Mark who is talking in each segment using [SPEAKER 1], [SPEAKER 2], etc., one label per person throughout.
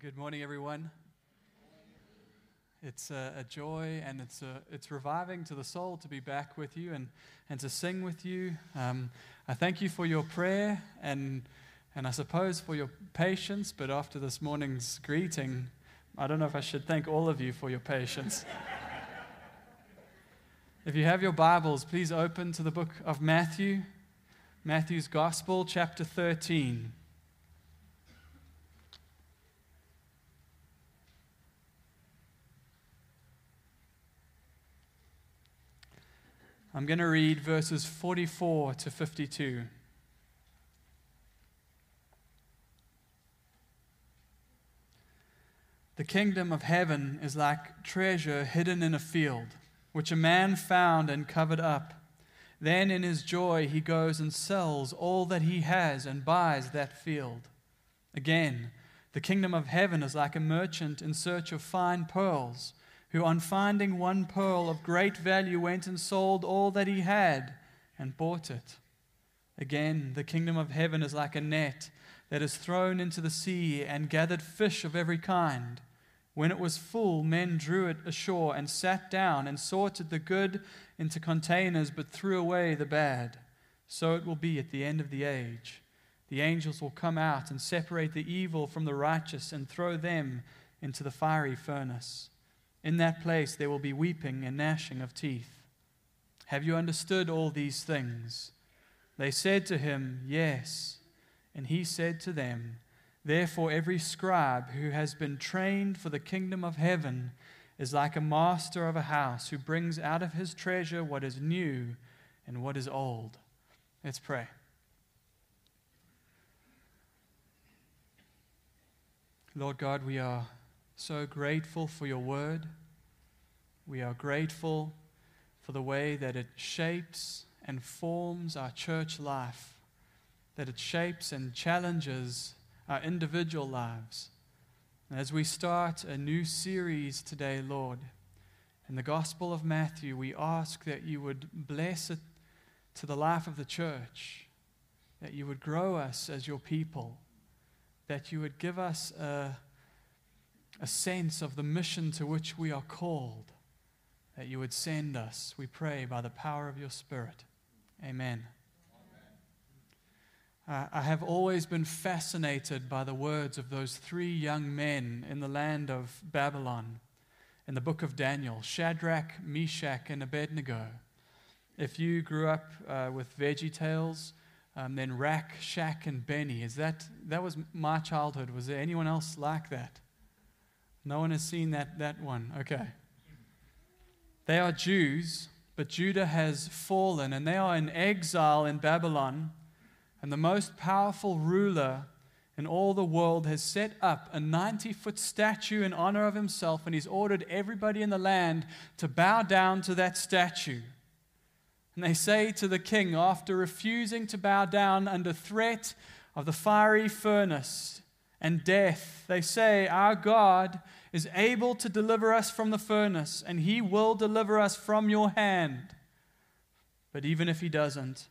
[SPEAKER 1] good morning, everyone. It's a, a, joy and it's, a, it's reviving to the soul to be back with you and, and to sing with you. Um, I thank you for your prayer and, and I suppose for your patience, but after this morning's greeting, I don't know if I should thank all of you for your patience. if you have your Bibles, please open to the book of Matthew, Matthew's Gospel, chapter 13. I'm going to read verses 44 to 52. The kingdom of heaven is like treasure hidden in a field, which a man found and covered up. Then, in his joy, he goes and sells all that he has and buys that field. Again, the kingdom of heaven is like a merchant in search of fine pearls who, on finding one pearl of great value, went and sold all that he had and bought it. Again, the kingdom of heaven is like a net that is thrown into the sea and gathered fish of every kind. When it was full, men drew it ashore and sat down and sorted the good into containers, but threw away the bad. So it will be at the end of the age. The angels will come out and separate the evil from the righteous and throw them into the fiery furnace. In that place there will be weeping and gnashing of teeth. Have you understood all these things? They said to him, Yes. And he said to them, Therefore, every scribe who has been trained for the kingdom of heaven is like a master of a house who brings out of his treasure what is new and what is old. Let's pray. Lord God, we are so grateful for your word. We are grateful for the way that it shapes and forms our church life, that it shapes and challenges our individual lives. And as we start a new series today, Lord, in the Gospel of Matthew, we ask that you would bless it to the life of the church, that you would grow us as your people, that you would give us a a sense of the mission to which we are called, that you would send us, we pray, by the power of your Spirit. Amen. Uh, I have always been fascinated by the words of those three young men in the land of Babylon in the book of Daniel Shadrach, Meshach, and Abednego. If you grew up uh, with Veggie Tales, um, then Rack, Shack, and Benny, is that, that was my childhood. Was there anyone else like that? No one has seen that, that one. Okay. They are Jews, but Judah has fallen, and they are in exile in Babylon. And the most powerful ruler in all the world has set up a 90 foot statue in honor of himself, and he's ordered everybody in the land to bow down to that statue. And they say to the king, after refusing to bow down under threat of the fiery furnace and death, they say, Our God is able to deliver us from the furnace, and he will deliver us from your hand. But even if he doesn't,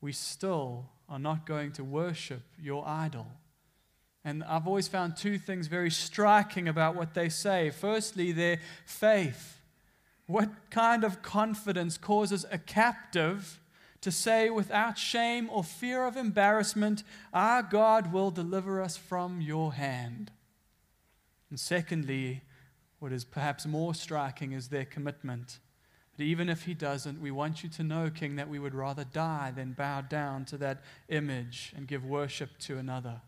[SPEAKER 1] we still are not going to worship your idol. And I've always found two things very striking about what they say. Firstly, their faith. What kind of confidence causes a captive to say without shame or fear of embarrassment, Our God will deliver us from your hand? And secondly, what is perhaps more striking is their commitment. But even if he doesn't, we want you to know, King, that we would rather die than bow down to that image and give worship to another.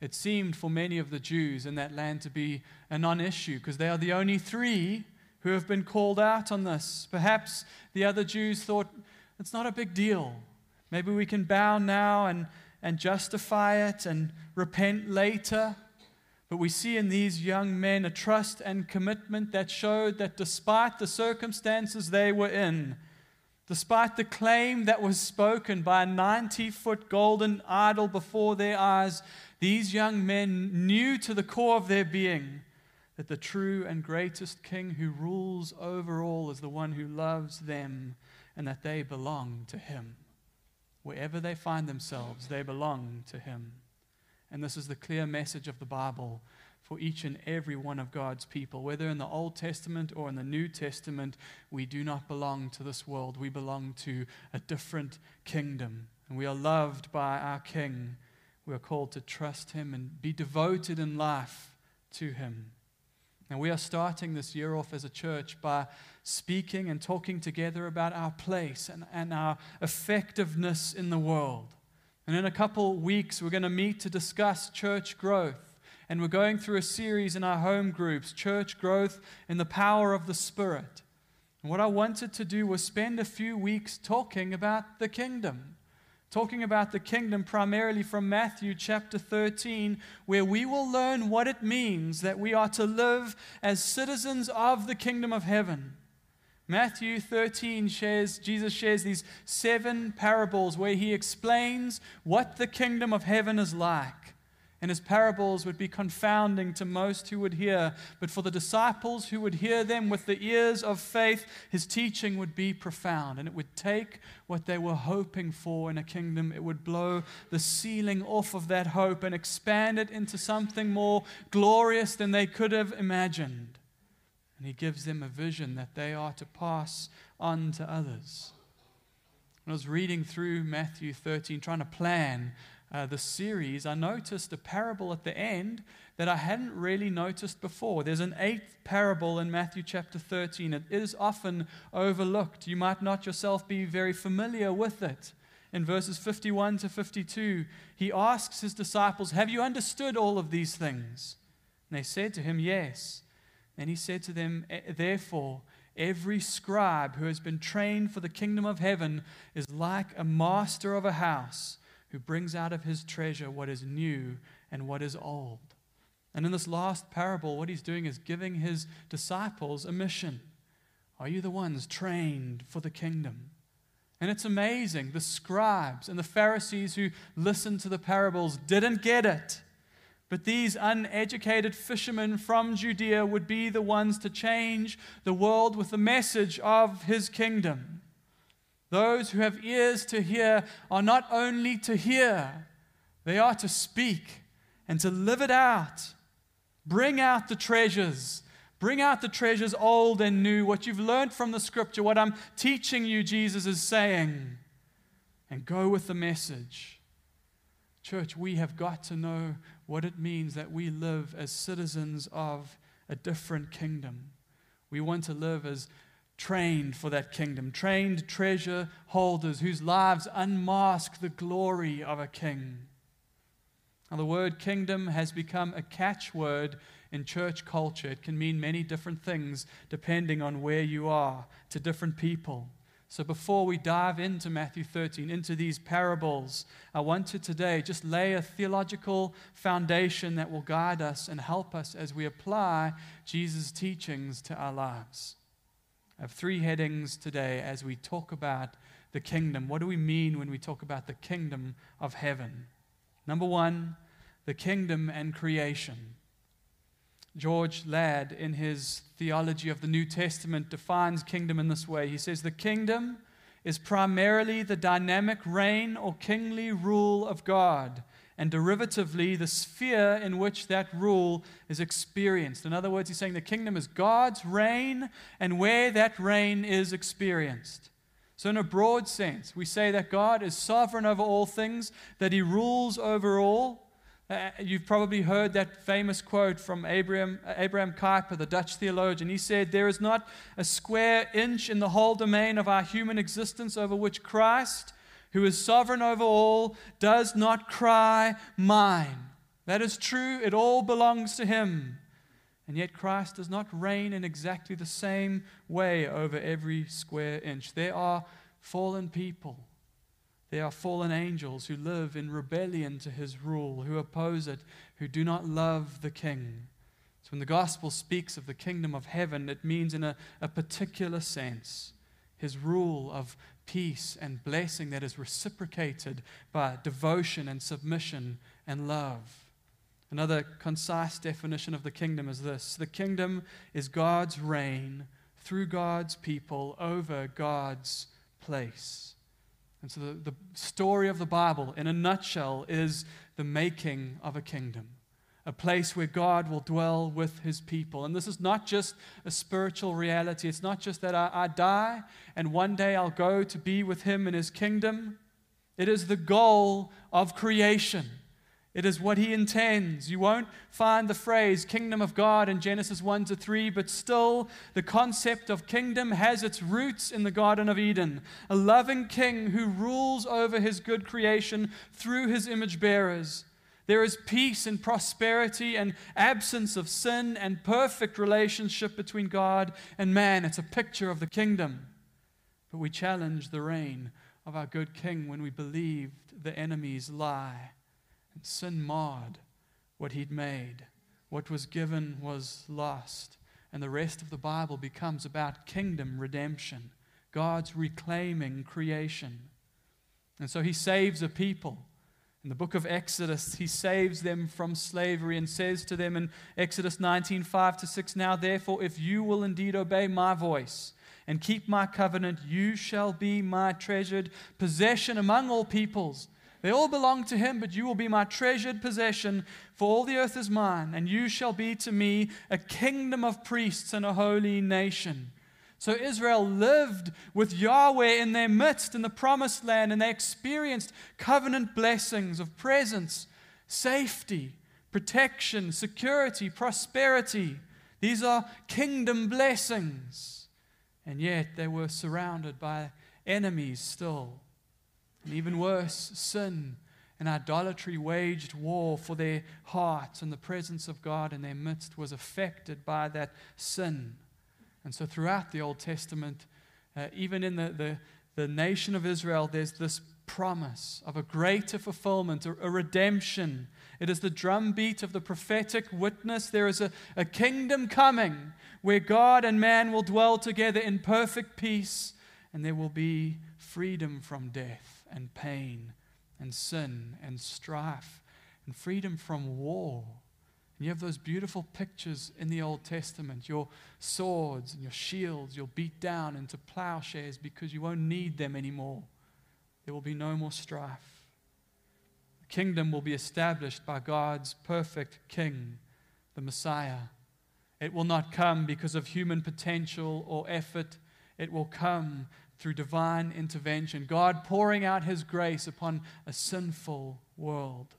[SPEAKER 1] It seemed for many of the Jews in that land to be a non issue because they are the only three who have been called out on this. Perhaps the other Jews thought it's not a big deal. Maybe we can bow now and, and justify it and repent later. But we see in these young men a trust and commitment that showed that despite the circumstances they were in, despite the claim that was spoken by a 90 foot golden idol before their eyes, these young men knew to the core of their being that the true and greatest king who rules over all is the one who loves them and that they belong to him. Wherever they find themselves, they belong to him. And this is the clear message of the Bible for each and every one of God's people. Whether in the Old Testament or in the New Testament, we do not belong to this world. We belong to a different kingdom. And we are loved by our King. We are called to trust Him and be devoted in life to Him. And we are starting this year off as a church by speaking and talking together about our place and, and our effectiveness in the world. And in a couple weeks, we're going to meet to discuss church growth. And we're going through a series in our home groups, Church Growth in the Power of the Spirit. And what I wanted to do was spend a few weeks talking about the kingdom. Talking about the kingdom primarily from Matthew chapter 13, where we will learn what it means that we are to live as citizens of the kingdom of heaven. Matthew 13 shares, Jesus shares these seven parables where he explains what the kingdom of heaven is like and his parables would be confounding to most who would hear. But for the disciples who would hear them with the ears of faith, his teaching would be profound. And it would take what they were hoping for in a kingdom, it would blow the ceiling off of that hope and expand it into something more glorious than they could have imagined. And he gives them a vision that they are to pass on to others. When I was reading through Matthew 13, trying to plan uh, the series, I noticed a parable at the end that I hadn't really noticed before. There's an eighth parable in Matthew chapter 13. It is often overlooked. You might not yourself be very familiar with it. In verses 51 to 52, he asks his disciples, Have you understood all of these things? And they said to him, Yes. And he said to them, Therefore, every scribe who has been trained for the kingdom of heaven is like a master of a house who brings out of his treasure what is new and what is old. And in this last parable, what he's doing is giving his disciples a mission. Are you the ones trained for the kingdom? And it's amazing. The scribes and the Pharisees who listened to the parables didn't get it. But these uneducated fishermen from Judea would be the ones to change the world with the message of his kingdom. Those who have ears to hear are not only to hear, they are to speak and to live it out. Bring out the treasures. Bring out the treasures old and new, what you've learned from the scripture, what I'm teaching you, Jesus is saying, and go with the message. Church, we have got to know what it means that we live as citizens of a different kingdom. We want to live as trained for that kingdom, trained treasure holders whose lives unmask the glory of a king. Now, the word kingdom has become a catchword in church culture. It can mean many different things depending on where you are to different people. So, before we dive into Matthew 13, into these parables, I want to today just lay a theological foundation that will guide us and help us as we apply Jesus' teachings to our lives. I have three headings today as we talk about the kingdom. What do we mean when we talk about the kingdom of heaven? Number one, the kingdom and creation. George Ladd, in his theology of the New Testament, defines kingdom in this way. He says, The kingdom is primarily the dynamic reign or kingly rule of God and derivatively the sphere in which that rule is experienced. In other words, he's saying the kingdom is God's reign and where that reign is experienced. So, in a broad sense, we say that God is sovereign over all things, that he rules over all. Uh, you've probably heard that famous quote from Abraham, Abraham Kuyper, the Dutch theologian. He said, There is not a square inch in the whole domain of our human existence over which Christ who is sovereign over all, does not cry, Mine. That is true, it all belongs to him. And yet, Christ does not reign in exactly the same way over every square inch. There are fallen people. There are fallen angels who live in rebellion to his rule, who oppose it, who do not love the king. So, when the gospel speaks of the kingdom of heaven, it means in a, a particular sense his rule of peace and blessing that is reciprocated by devotion and submission and love. Another concise definition of the kingdom is this the kingdom is God's reign through God's people over God's place. And so the, the story of the Bible, in a nutshell, is the making of a kingdom. a place where God will dwell with his people. And this is not just a spiritual reality. It's not just that I, I, die and one day I'll go to be with him in his kingdom. It is the goal of creation. It is what he intends. You won't find the phrase kingdom of God in Genesis 1 to 3, but still the concept of kingdom has its roots in the Garden of Eden. A loving king who rules over his good creation through his image bearers. There is peace and prosperity and absence of sin and perfect relationship between God and man. It's a picture of the kingdom. But we challenge the reign of our good king when we believed the enemy's lie and sin marred what he'd made. What was given was lost. And the rest of the Bible becomes about kingdom redemption, God's reclaiming creation. And so he saves a people. In the book of Exodus, he saves them from slavery and says to them in Exodus 19 5 to 6 Now, therefore, if you will indeed obey my voice and keep my covenant, you shall be my treasured possession among all peoples. They all belong to him, but you will be my treasured possession, for all the earth is mine, and you shall be to me a kingdom of priests and a holy nation. So Israel lived with Yahweh in their midst in the promised land, and they experienced covenant blessings of presence, safety, protection, security, prosperity. These are kingdom blessings. And yet they were surrounded by enemies still. And even worse, sin and idolatry waged war for their hearts, and the presence of God in their midst was affected by that sin. And so, throughout the Old Testament, uh, even in the, the, the nation of Israel, there's this promise of a greater fulfillment, a, a, redemption. It is the drumbeat of the prophetic witness. There is a, a kingdom coming where God and man will dwell together in perfect peace, and there will be freedom from death and pain and sin and strife and freedom from war. And you have those beautiful pictures in the Old Testament your swords and your shields, you'll beat down into plowshares because you won't need them anymore. There will be no more strife. The kingdom will be established by God's perfect King, the Messiah. It will not come because of human potential or effort. It will come through divine intervention, God pouring out His grace upon a sinful world.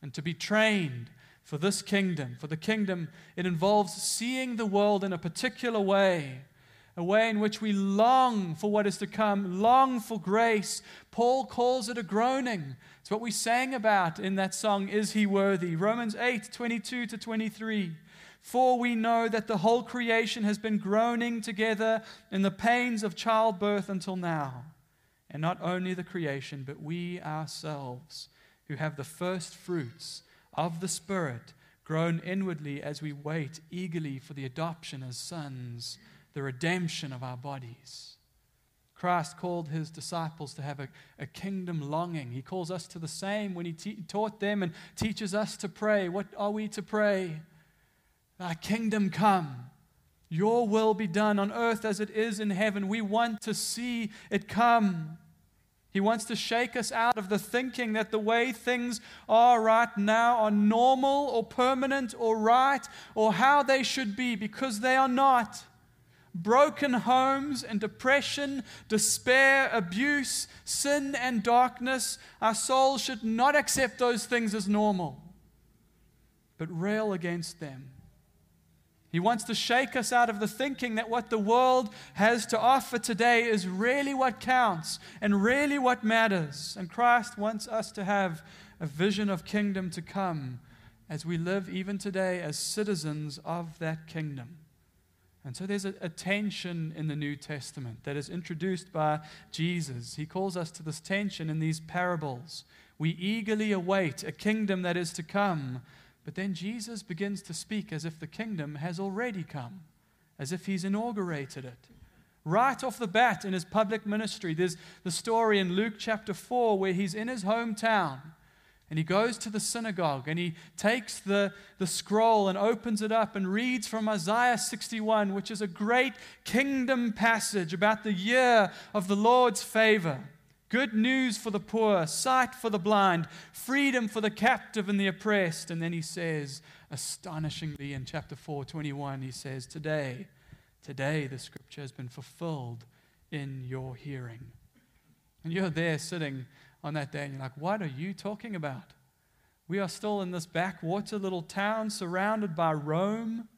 [SPEAKER 1] And to be trained for this kingdom, for the kingdom, it involves seeing the world in a particular way, a way in which we long for what is to come, long for grace. Paul calls it a groaning. It's what we sang about in that song, Is He Worthy? Romans 8 22 to 23. For we know that the whole creation has been groaning together in the pains of childbirth until now. And not only the creation, but we ourselves, who have the first fruits of the Spirit, groan inwardly as we wait eagerly for the adoption as sons, the redemption of our bodies. Christ called his disciples to have a, a kingdom longing. He calls us to the same when he te- taught them and teaches us to pray. What are we to pray? Thy kingdom come. Your will be done on earth as it is in heaven. We want to see it come. He wants to shake us out of the thinking that the way things are right now are normal or permanent or right or how they should be because they are not. Broken homes and depression, despair, abuse, sin, and darkness, our souls should not accept those things as normal, but rail against them he wants to shake us out of the thinking that what the world has to offer today is really what counts and really what matters. And Christ wants us to have a vision of kingdom to come as we live even today as citizens of that kingdom. And so there's a, a, tension in the New Testament that is introduced by Jesus. He calls us to this tension in these parables. We eagerly await a kingdom that is to come but then Jesus begins to speak as if the kingdom has already come, as if he's inaugurated it. Right off the bat in his public ministry, there's the story in Luke chapter 4 where he's in his hometown and he goes to the synagogue and he takes the, the scroll and opens it up and reads from Isaiah 61, which is a great kingdom passage about the year of the Lord's favor. Good news for the poor, sight for the blind, freedom for the captive and the oppressed. And then he says, astonishingly in chapter 4, 21, he says, Today, today the scripture has been fulfilled in your hearing. And you're there sitting on that day and you're like, What are you talking about? We are still in this backwater little town surrounded by Rome,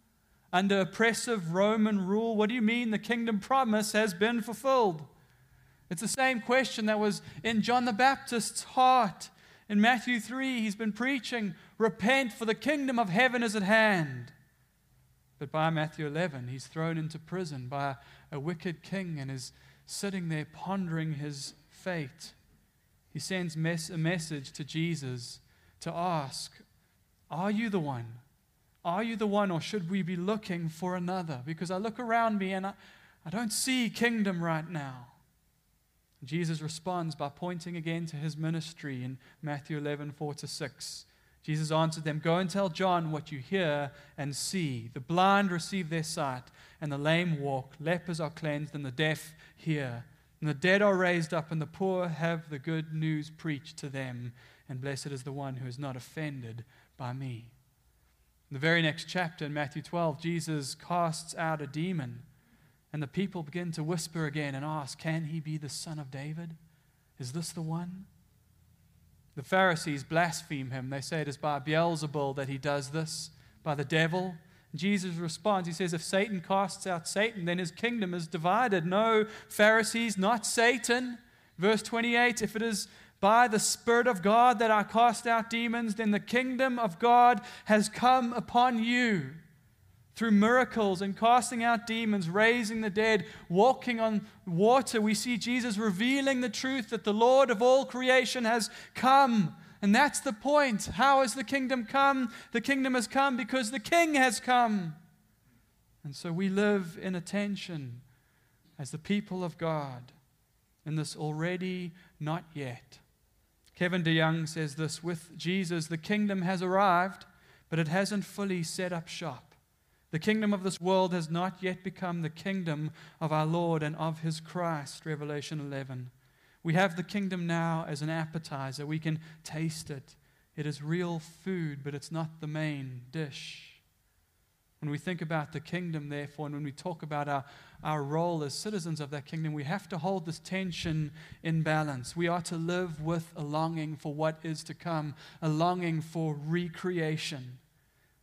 [SPEAKER 1] under oppressive Roman rule. What do you mean the kingdom promise has been fulfilled? It's the same question that was in John the Baptist's heart. In Matthew 3, he's been preaching, Repent, for the kingdom of heaven is at hand. But by Matthew 11, he's thrown into prison by a wicked king and is sitting there pondering his fate. He sends mes- a message to Jesus to ask, Are you the one? Are you the one, or should we be looking for another? Because I look around me and I, I don't see kingdom right now. Jesus responds by pointing again to his ministry in Matthew 11, 4 to 6. Jesus answered them, Go and tell John what you hear and see. The blind receive their sight, and the lame walk, lepers are cleansed, and the deaf hear. And the dead are raised up, and the poor have the good news preached to them. And blessed is the one who is not offended by me. In the very next chapter, in Matthew 12, Jesus casts out a demon, and the people begin to whisper again and ask, Can he be the son of David? Is this the one? The Pharisees blaspheme him. They say it is by Beelzebul that he does this, by the devil. Jesus responds. He says, If Satan casts out Satan, then his kingdom is divided. No, Pharisees, not Satan. Verse 28 If it is by the Spirit of God that I cast out demons, then the kingdom of God has come upon you. Through miracles and casting out demons, raising the dead, walking on water, we see Jesus revealing the truth that the Lord of all creation has come and that's the point. How has the kingdom come? The kingdom has come because the king has come. And so we live in attention as the people of God in this already not yet. Kevin DeYoung says this with Jesus, the kingdom has arrived, but it hasn't fully set up shop. The kingdom of this world has not yet become the kingdom of our Lord and of his Christ, Revelation 11. We have the kingdom now as an appetizer. We can taste it. It is real food, but it's not the main dish. When we think about the kingdom, therefore, and when we talk about our, our role as citizens of that kingdom, we have to hold this tension in balance. We are to live with a longing for what is to come, a longing for recreation.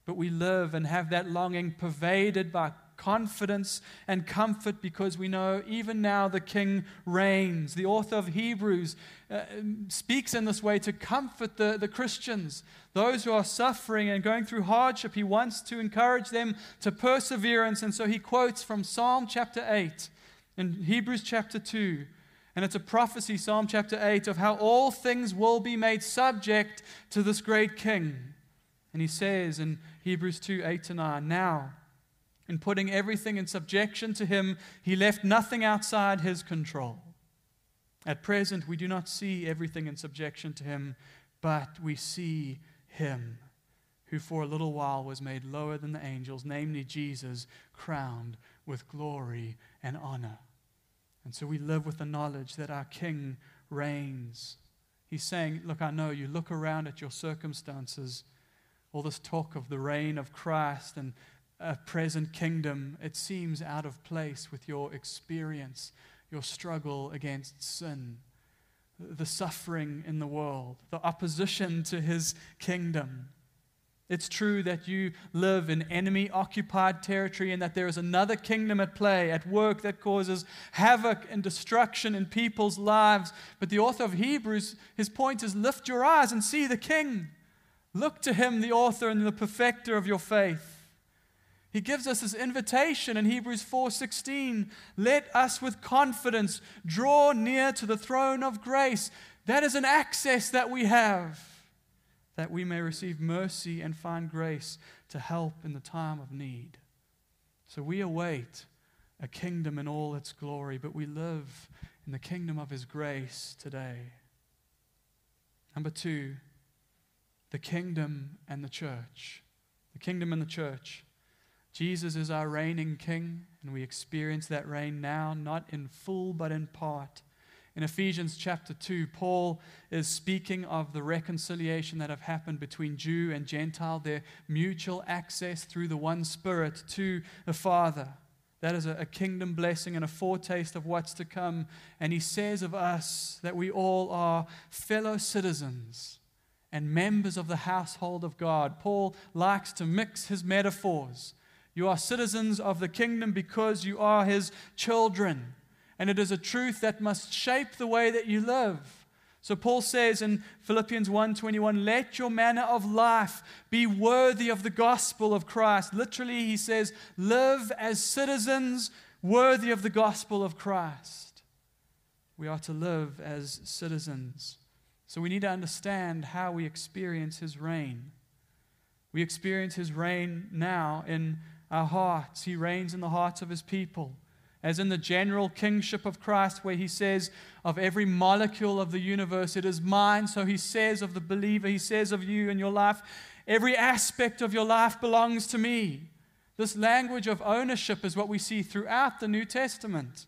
[SPEAKER 1] But we live and have that longing pervaded by confidence and comfort because we know even now the King reigns. The author of Hebrews uh, speaks in this way to comfort the, the Christians, those who are suffering and going through hardship. He wants to encourage them to perseverance. And so he quotes from Psalm chapter 8 and Hebrews chapter 2. And it's a prophecy, Psalm chapter 8, of how all things will be made subject to this great king. And he says in Hebrews 2 8 to 9, Now, in putting everything in subjection to him, he left nothing outside his control. At present, we do not see everything in subjection to him, but we see him who for a little while was made lower than the angels, namely Jesus, crowned with glory and honor. And so we live with the knowledge that our King reigns. He's saying, Look, I know you look around at your circumstances, all this talk of the reign of Christ and a present kingdom, it seems out of place with your experience, your struggle against sin, the suffering in the world, the opposition to his kingdom. It's true that you live in enemy occupied territory and that there is another kingdom at play, at work, that causes havoc and destruction in people's lives. But the author of Hebrews, his point is lift your eyes and see the king. Look to him, the author and the perfecter of your faith. He gives us this invitation in Hebrews 4:16, let us with confidence draw near to the throne of grace. That is an access that we have that we may receive mercy and find grace to help in the time of need. So we await a kingdom in all its glory, but we live in the kingdom of his grace today. Number 2, the kingdom and the church. The kingdom and the church. Jesus is our reigning King, and we experience that reign now, not in full, but in part. In Ephesians chapter 2, Paul is speaking of the reconciliation that have happened between Jew and Gentile, their mutual access through the one Spirit to the Father. That is a, kingdom blessing and a foretaste of what's to come. And he says of us that we all are fellow citizens and members of the household of God. Paul likes to mix his metaphors. You are citizens of the kingdom because you are his children and it is a truth that must shape the way that you live. So Paul says in Philippians 1:21, "Let your manner of life be worthy of the gospel of Christ." Literally, he says, "Live as citizens worthy of the gospel of Christ." We are to live as citizens. So we need to understand how we experience his reign. We experience his reign now in our hearts. He reigns in the hearts of his people as in the general kingship of Christ, where he says, Of every molecule of the universe, it is mine. So he says of the believer, he says of you and your life, every aspect of your life belongs to me. This language of ownership is what we see throughout the New Testament.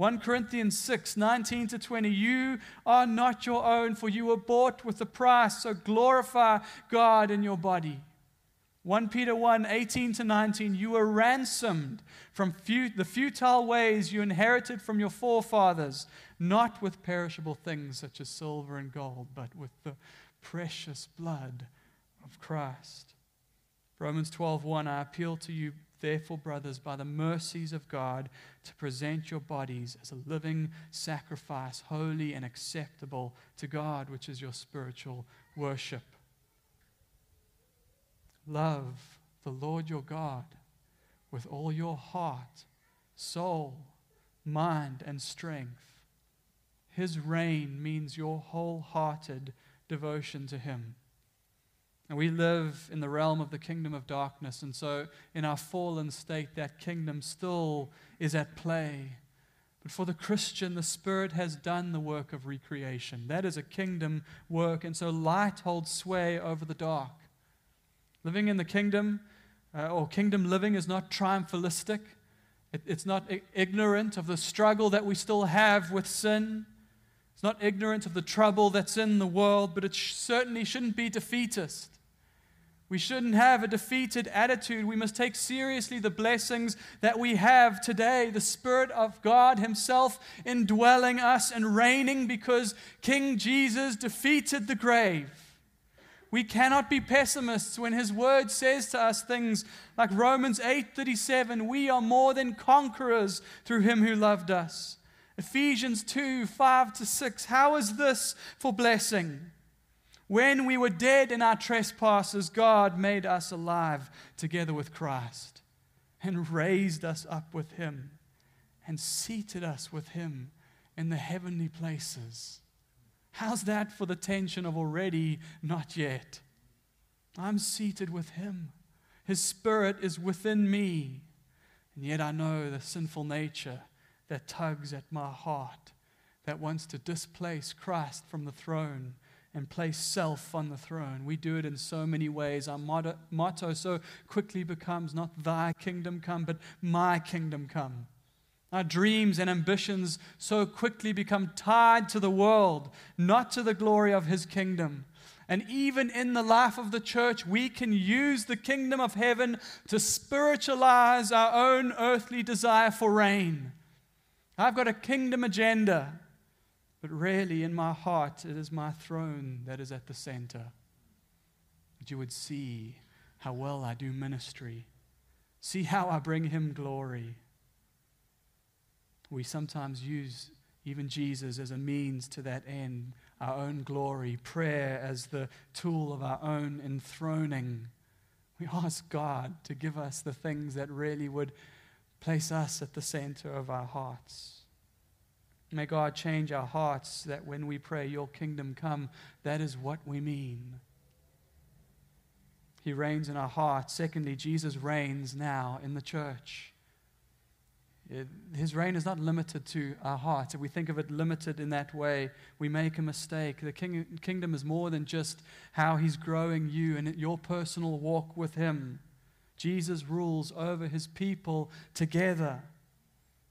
[SPEAKER 1] 1 Corinthians 6 19 to 20. You are not your own, for you were bought with a price, so glorify God in your body. 1 Peter 1 18 to 19, you were ransomed from the futile ways you inherited from your forefathers, not with perishable things such as silver and gold, but with the precious blood of Christ. Romans 12 1. I appeal to you, therefore, brothers, by the mercies of God, to present your bodies as a living sacrifice, holy and acceptable to God, which is your spiritual worship. Love the Lord your God with all your heart, soul, mind, and strength. His reign means your wholehearted devotion to Him. And we live in the realm of the kingdom of darkness, and so in our fallen state, that kingdom still is at play. But for the Christian, the Spirit has done the work of recreation. That is a kingdom work, and so light holds sway over the dark. Living in the kingdom, uh, or kingdom living, is not triumphalistic. It, it's not I- ignorant of the struggle that we still have with sin. It's not ignorant of the trouble that's in the world, but it sh- certainly shouldn't be defeatist. We shouldn't have a defeated attitude. We must take seriously the blessings that we have today the Spirit of God Himself indwelling us and reigning because King Jesus defeated the grave. We cannot be pessimists when his word says to us things like Romans 8:37, we are more than conquerors through him who loved us. Ephesians 2, 5 to 6. How is this for blessing? When we were dead in our trespasses, God made us alive together with Christ and raised us up with him and seated us with him in the heavenly places How's that for the tension of already, not yet? I'm seated with Him. His Spirit is within me. And yet I know the sinful nature that tugs at my heart, that wants to displace Christ from the throne and place self on the throne. We do it in so many ways. Our motto, so quickly becomes not thy kingdom come, but my kingdom come. Our dreams and ambitions so quickly become tied to the world, not to the glory of His kingdom. And even in the life of the church, we can use the kingdom of heaven to spiritualize our own earthly desire for reign. I've got a kingdom agenda, but really in my heart, it is my throne that is at the center. That you would see how well I do ministry, see how I bring Him glory. We sometimes use even Jesus as a means to that end, our own glory, prayer as the tool of our own enthroning. We ask God to give us the things that really would place us at the center of our hearts. May God change our hearts that when we pray, Your kingdom come, that is what we mean. He reigns in our hearts. Secondly, Jesus reigns now in the church. His reign is not limited to our hearts. If we think of it limited in that way, we make a mistake. The king, kingdom is more than just how he's growing you and your personal walk with him. Jesus rules over his people together.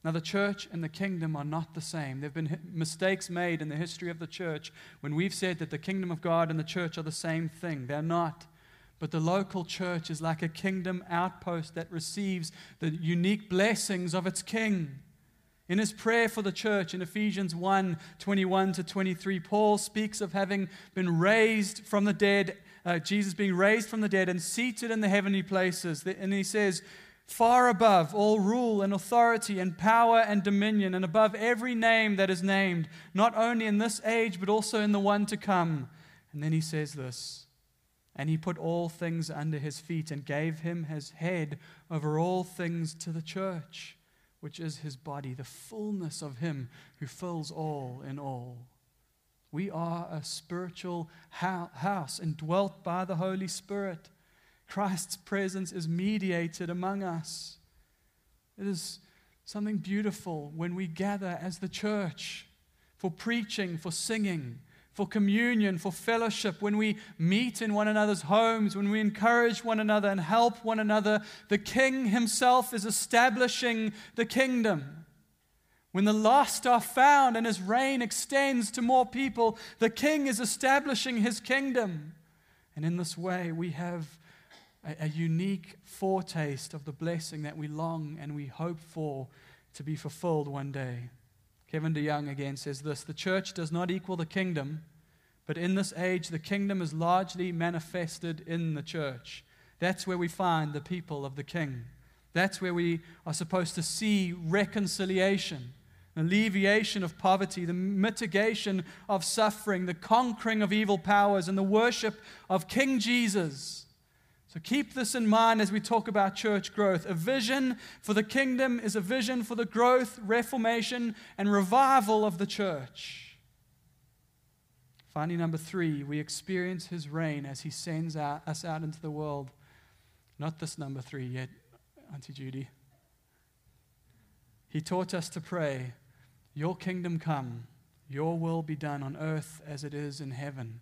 [SPEAKER 1] Now, the church and the kingdom are not the same. There have been mistakes made in the history of the church when we've said that the kingdom of God and the church are the same thing. They're not. But the local church is like a kingdom outpost that receives the unique blessings of its king. In his prayer for the church in Ephesians 1 21 to 23, Paul speaks of having been raised from the dead, uh, Jesus being raised from the dead and seated in the heavenly places. And he says, far above all rule and authority and power and dominion, and above every name that is named, not only in this age, but also in the one to come. And then he says this And he put all things under his feet and gave him his head over all things to the church which is his body, the fullness of him who fills all in all. We are a spiritual house indwelt by the Holy Spirit. Christ's presence is mediated among us. It is something beautiful when we gather as the church for preaching, for singing, for communion, for fellowship, when we meet in one another's homes, when we encourage one another and help one another, the King himself is establishing the kingdom. When the lost are found and his reign extends to more people, the King is establishing his kingdom. And in this way, we have a, a unique foretaste of the blessing that we long and we hope for to be fulfilled one day. Kevin DeYoung again says this The church does not equal the kingdom, but in this age, the kingdom is largely manifested in the church. That's where we find the people of the king. That's where we are supposed to see reconciliation, alleviation of poverty, the mitigation of suffering, the conquering of evil powers, and the worship of King Jesus. So keep this in mind as we talk about church growth. A vision for the kingdom is a vision for the growth, reformation, and revival of the church. Finally, number three, we experience his reign as he sends out, us out into the world. Not this number three yet, Auntie Judy. He taught us to pray, Your kingdom come, your will be done on earth as it is in heaven.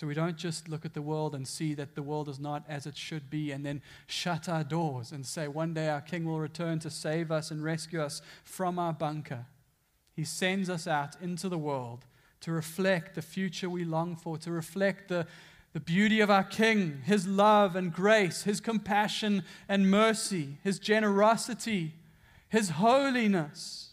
[SPEAKER 1] So we don't just look at the world and see that the world is not as it should be and then shut our doors and say, one day our King will return to save us and rescue us from our bunker. He sends us out into the world to reflect the future we long for, to reflect the, the beauty of our King, His love and grace, His compassion and mercy, His generosity, His holiness.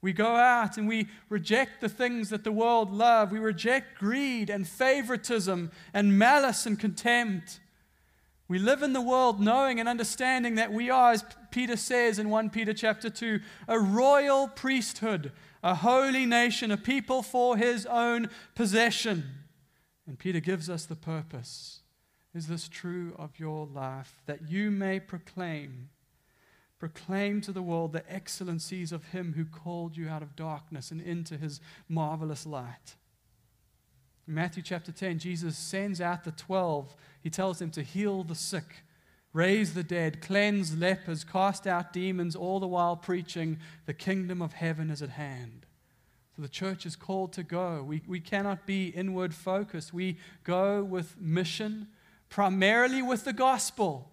[SPEAKER 1] We go out and we reject the things that the world love. We reject greed and favoritism and malice and contempt. We live in the world knowing and understanding that we are, as Peter says in 1 Peter chapter 2, a royal priesthood, a holy nation, a people for his own possession. And Peter gives us the purpose. Is this true of your life? That you may proclaim Proclaim to the world the excellencies of him who called you out of darkness and into his marvelous light. In Matthew chapter 10, Jesus sends out the 12. He tells them to heal the sick, raise the dead, cleanse lepers, cast out demons, all the while preaching the kingdom of heaven is at hand. So the church is called to go. We, we cannot be inward focused. We go with mission, primarily with the gospel.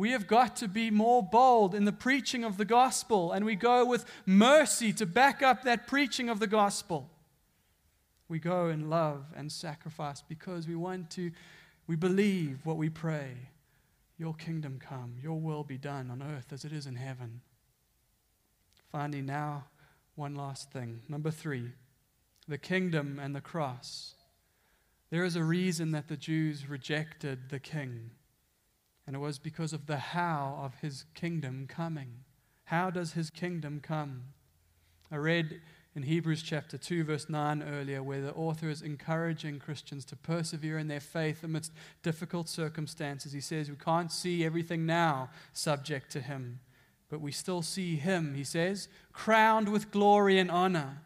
[SPEAKER 1] We have got to be more bold in the preaching of the gospel, and we go with mercy to back up that preaching of the gospel. We go in love and sacrifice because we want to, we believe what we pray. Your kingdom come, your will be done on earth as it is in heaven. Finally, now, one last thing. Number three, the kingdom and the cross. There is a reason that the Jews rejected the king. And it was because of the how of his kingdom coming. How does his kingdom come? I read in Hebrews chapter 2, verse 9 earlier, where the author is encouraging Christians to persevere in their faith amidst difficult circumstances. He says, We can't see everything now subject to him, but we still see him, he says, crowned with glory and honor.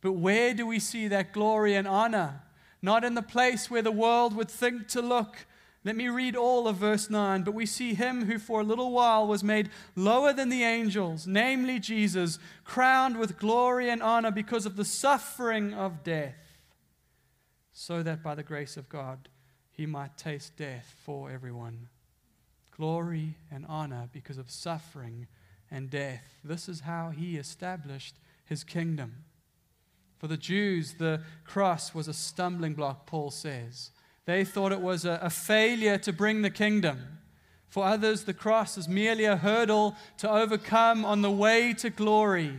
[SPEAKER 1] But where do we see that glory and honor? Not in the place where the world would think to look, let me read all of verse 9. But we see him who for a little while was made lower than the angels, namely Jesus, crowned with glory and honor because of the suffering of death, so that by the grace of God he might taste death for everyone. Glory and honor because of suffering and death. This is how he established his kingdom. For the Jews, the cross was a stumbling block, Paul says. They thought it was a, a failure to bring the kingdom. For others, the cross is merely a hurdle to overcome on the way to glory.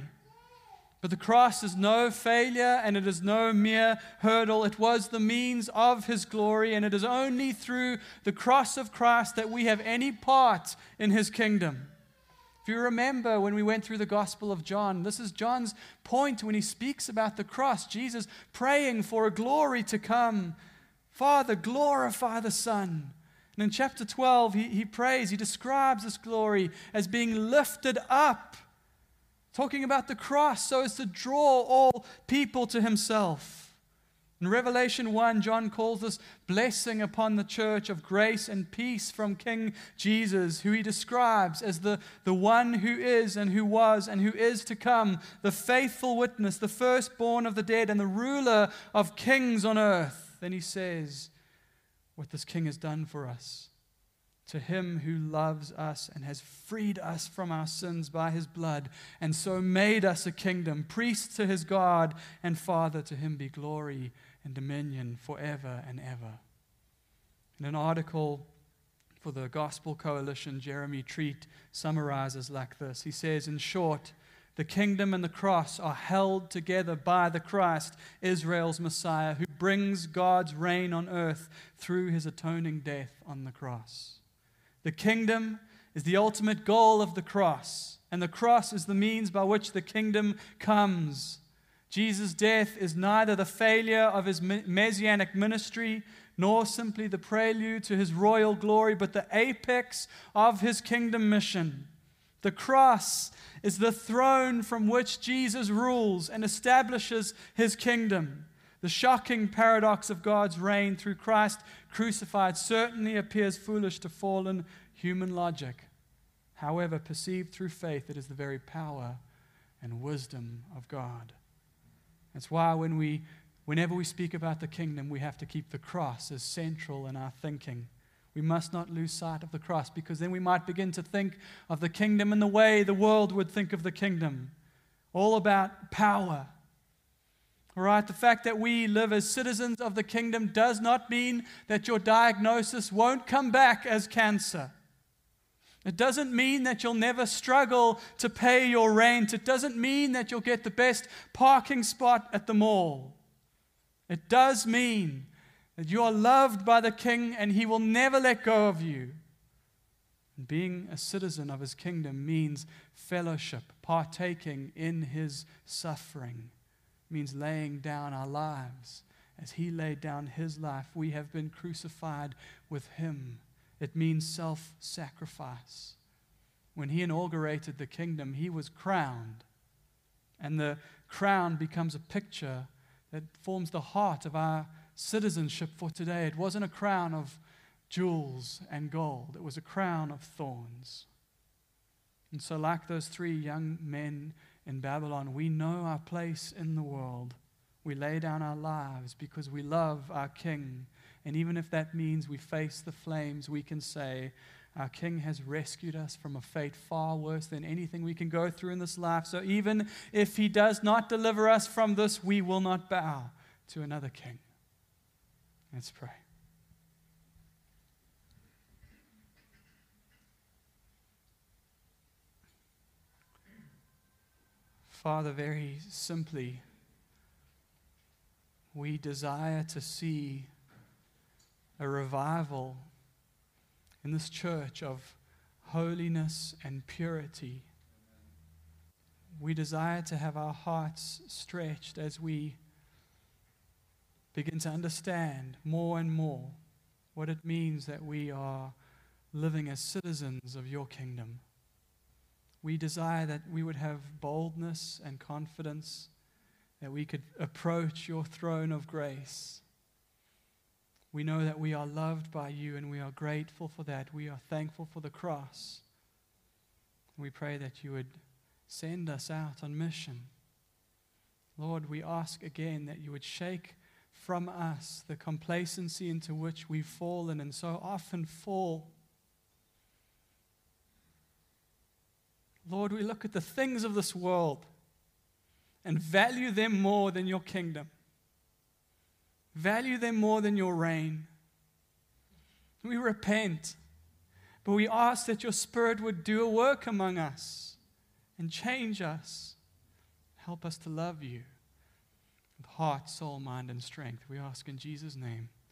[SPEAKER 1] But the cross is no failure and it is no mere hurdle. It was the means of his glory, and it is only through the cross of Christ that we have any part in his kingdom. If you remember when we went through the Gospel of John, this is John's point when he speaks about the cross. Jesus praying for a glory to come. Father, glorify the Son. And in chapter 12, he, he prays, he describes this glory as being lifted up talking about the cross so as to draw all people to himself. In Revelation 1, John calls this blessing upon the church of grace and peace from King Jesus, who he describes as the, the one who is and who was and who is to come, the faithful witness, the firstborn of the dead, and the ruler of kings on earth. Then he says, What this king has done for us to him who loves us and has freed us from our sins by his blood, and so made us a kingdom, priests to his God and Father. To him be glory and dominion forever and ever. In an article for the Gospel Coalition, Jeremy Treat summarizes like this He says, In short, the kingdom and the cross are held together by the Christ, Israel's Messiah, who brings God's reign on earth through his atoning death on the cross. The kingdom is the ultimate goal of the cross, and the cross is the means by which the kingdom comes. Jesus' death is neither the failure of his messianic ministry nor simply the prelude to his royal glory, but the apex of his kingdom mission. The cross is the throne from which Jesus rules and establishes his kingdom. The shocking paradox of God's reign through Christ crucified certainly appears foolish to fallen human logic. However, perceived through faith, it is the very power and wisdom of God. That's why when we, whenever we speak about the kingdom, we have to keep the cross as central in our thinking. We must not lose sight of the cross because then we might begin to think of the kingdom in the way the world would think of the kingdom all about power all right, the fact that we live as citizens of the kingdom does not mean that your diagnosis won't come back as cancer. It doesn't mean that you'll never struggle to pay your rent. It doesn't mean that you'll get the best parking spot at the mall. It does mean that you are loved by the king and he will never let go of you. And being a citizen of his kingdom means fellowship, partaking in his suffering means laying down our lives. As he laid down his life, we have been crucified with him. It means self sacrifice. When he inaugurated the kingdom, he was crowned. And the crown becomes a picture that forms the heart of our citizenship for today. It wasn't a crown of jewels and gold, it was a crown of thorns. And so, like those three young men in Babylon, we know our place in the world. We lay down our lives because we love our King. And even if that means we face the flames, we can say, Our King has rescued us from a fate far worse than anything we can go through in this life. So even if He does not deliver us from this, we will not bow to another King. Let's pray. Father, very simply, we desire to see a revival in this church of holiness and purity. We desire to have our hearts stretched as we begin to understand more and more what it means that we are living as citizens of your kingdom. We desire that we would have boldness and confidence, that we could approach your throne of grace. We know that we are loved by you and we are grateful for that. We are thankful for the cross. We pray that you would send us out on mission. Lord, we ask again that you would shake from us the complacency into which we've fallen and so often fall. Lord, we look at the things of this world and value them more than your kingdom, value them more than your reign. We repent, but we ask that your Spirit would do a work among us and change us. Help us to love you heart, soul, mind, and strength. We ask in Jesus' name.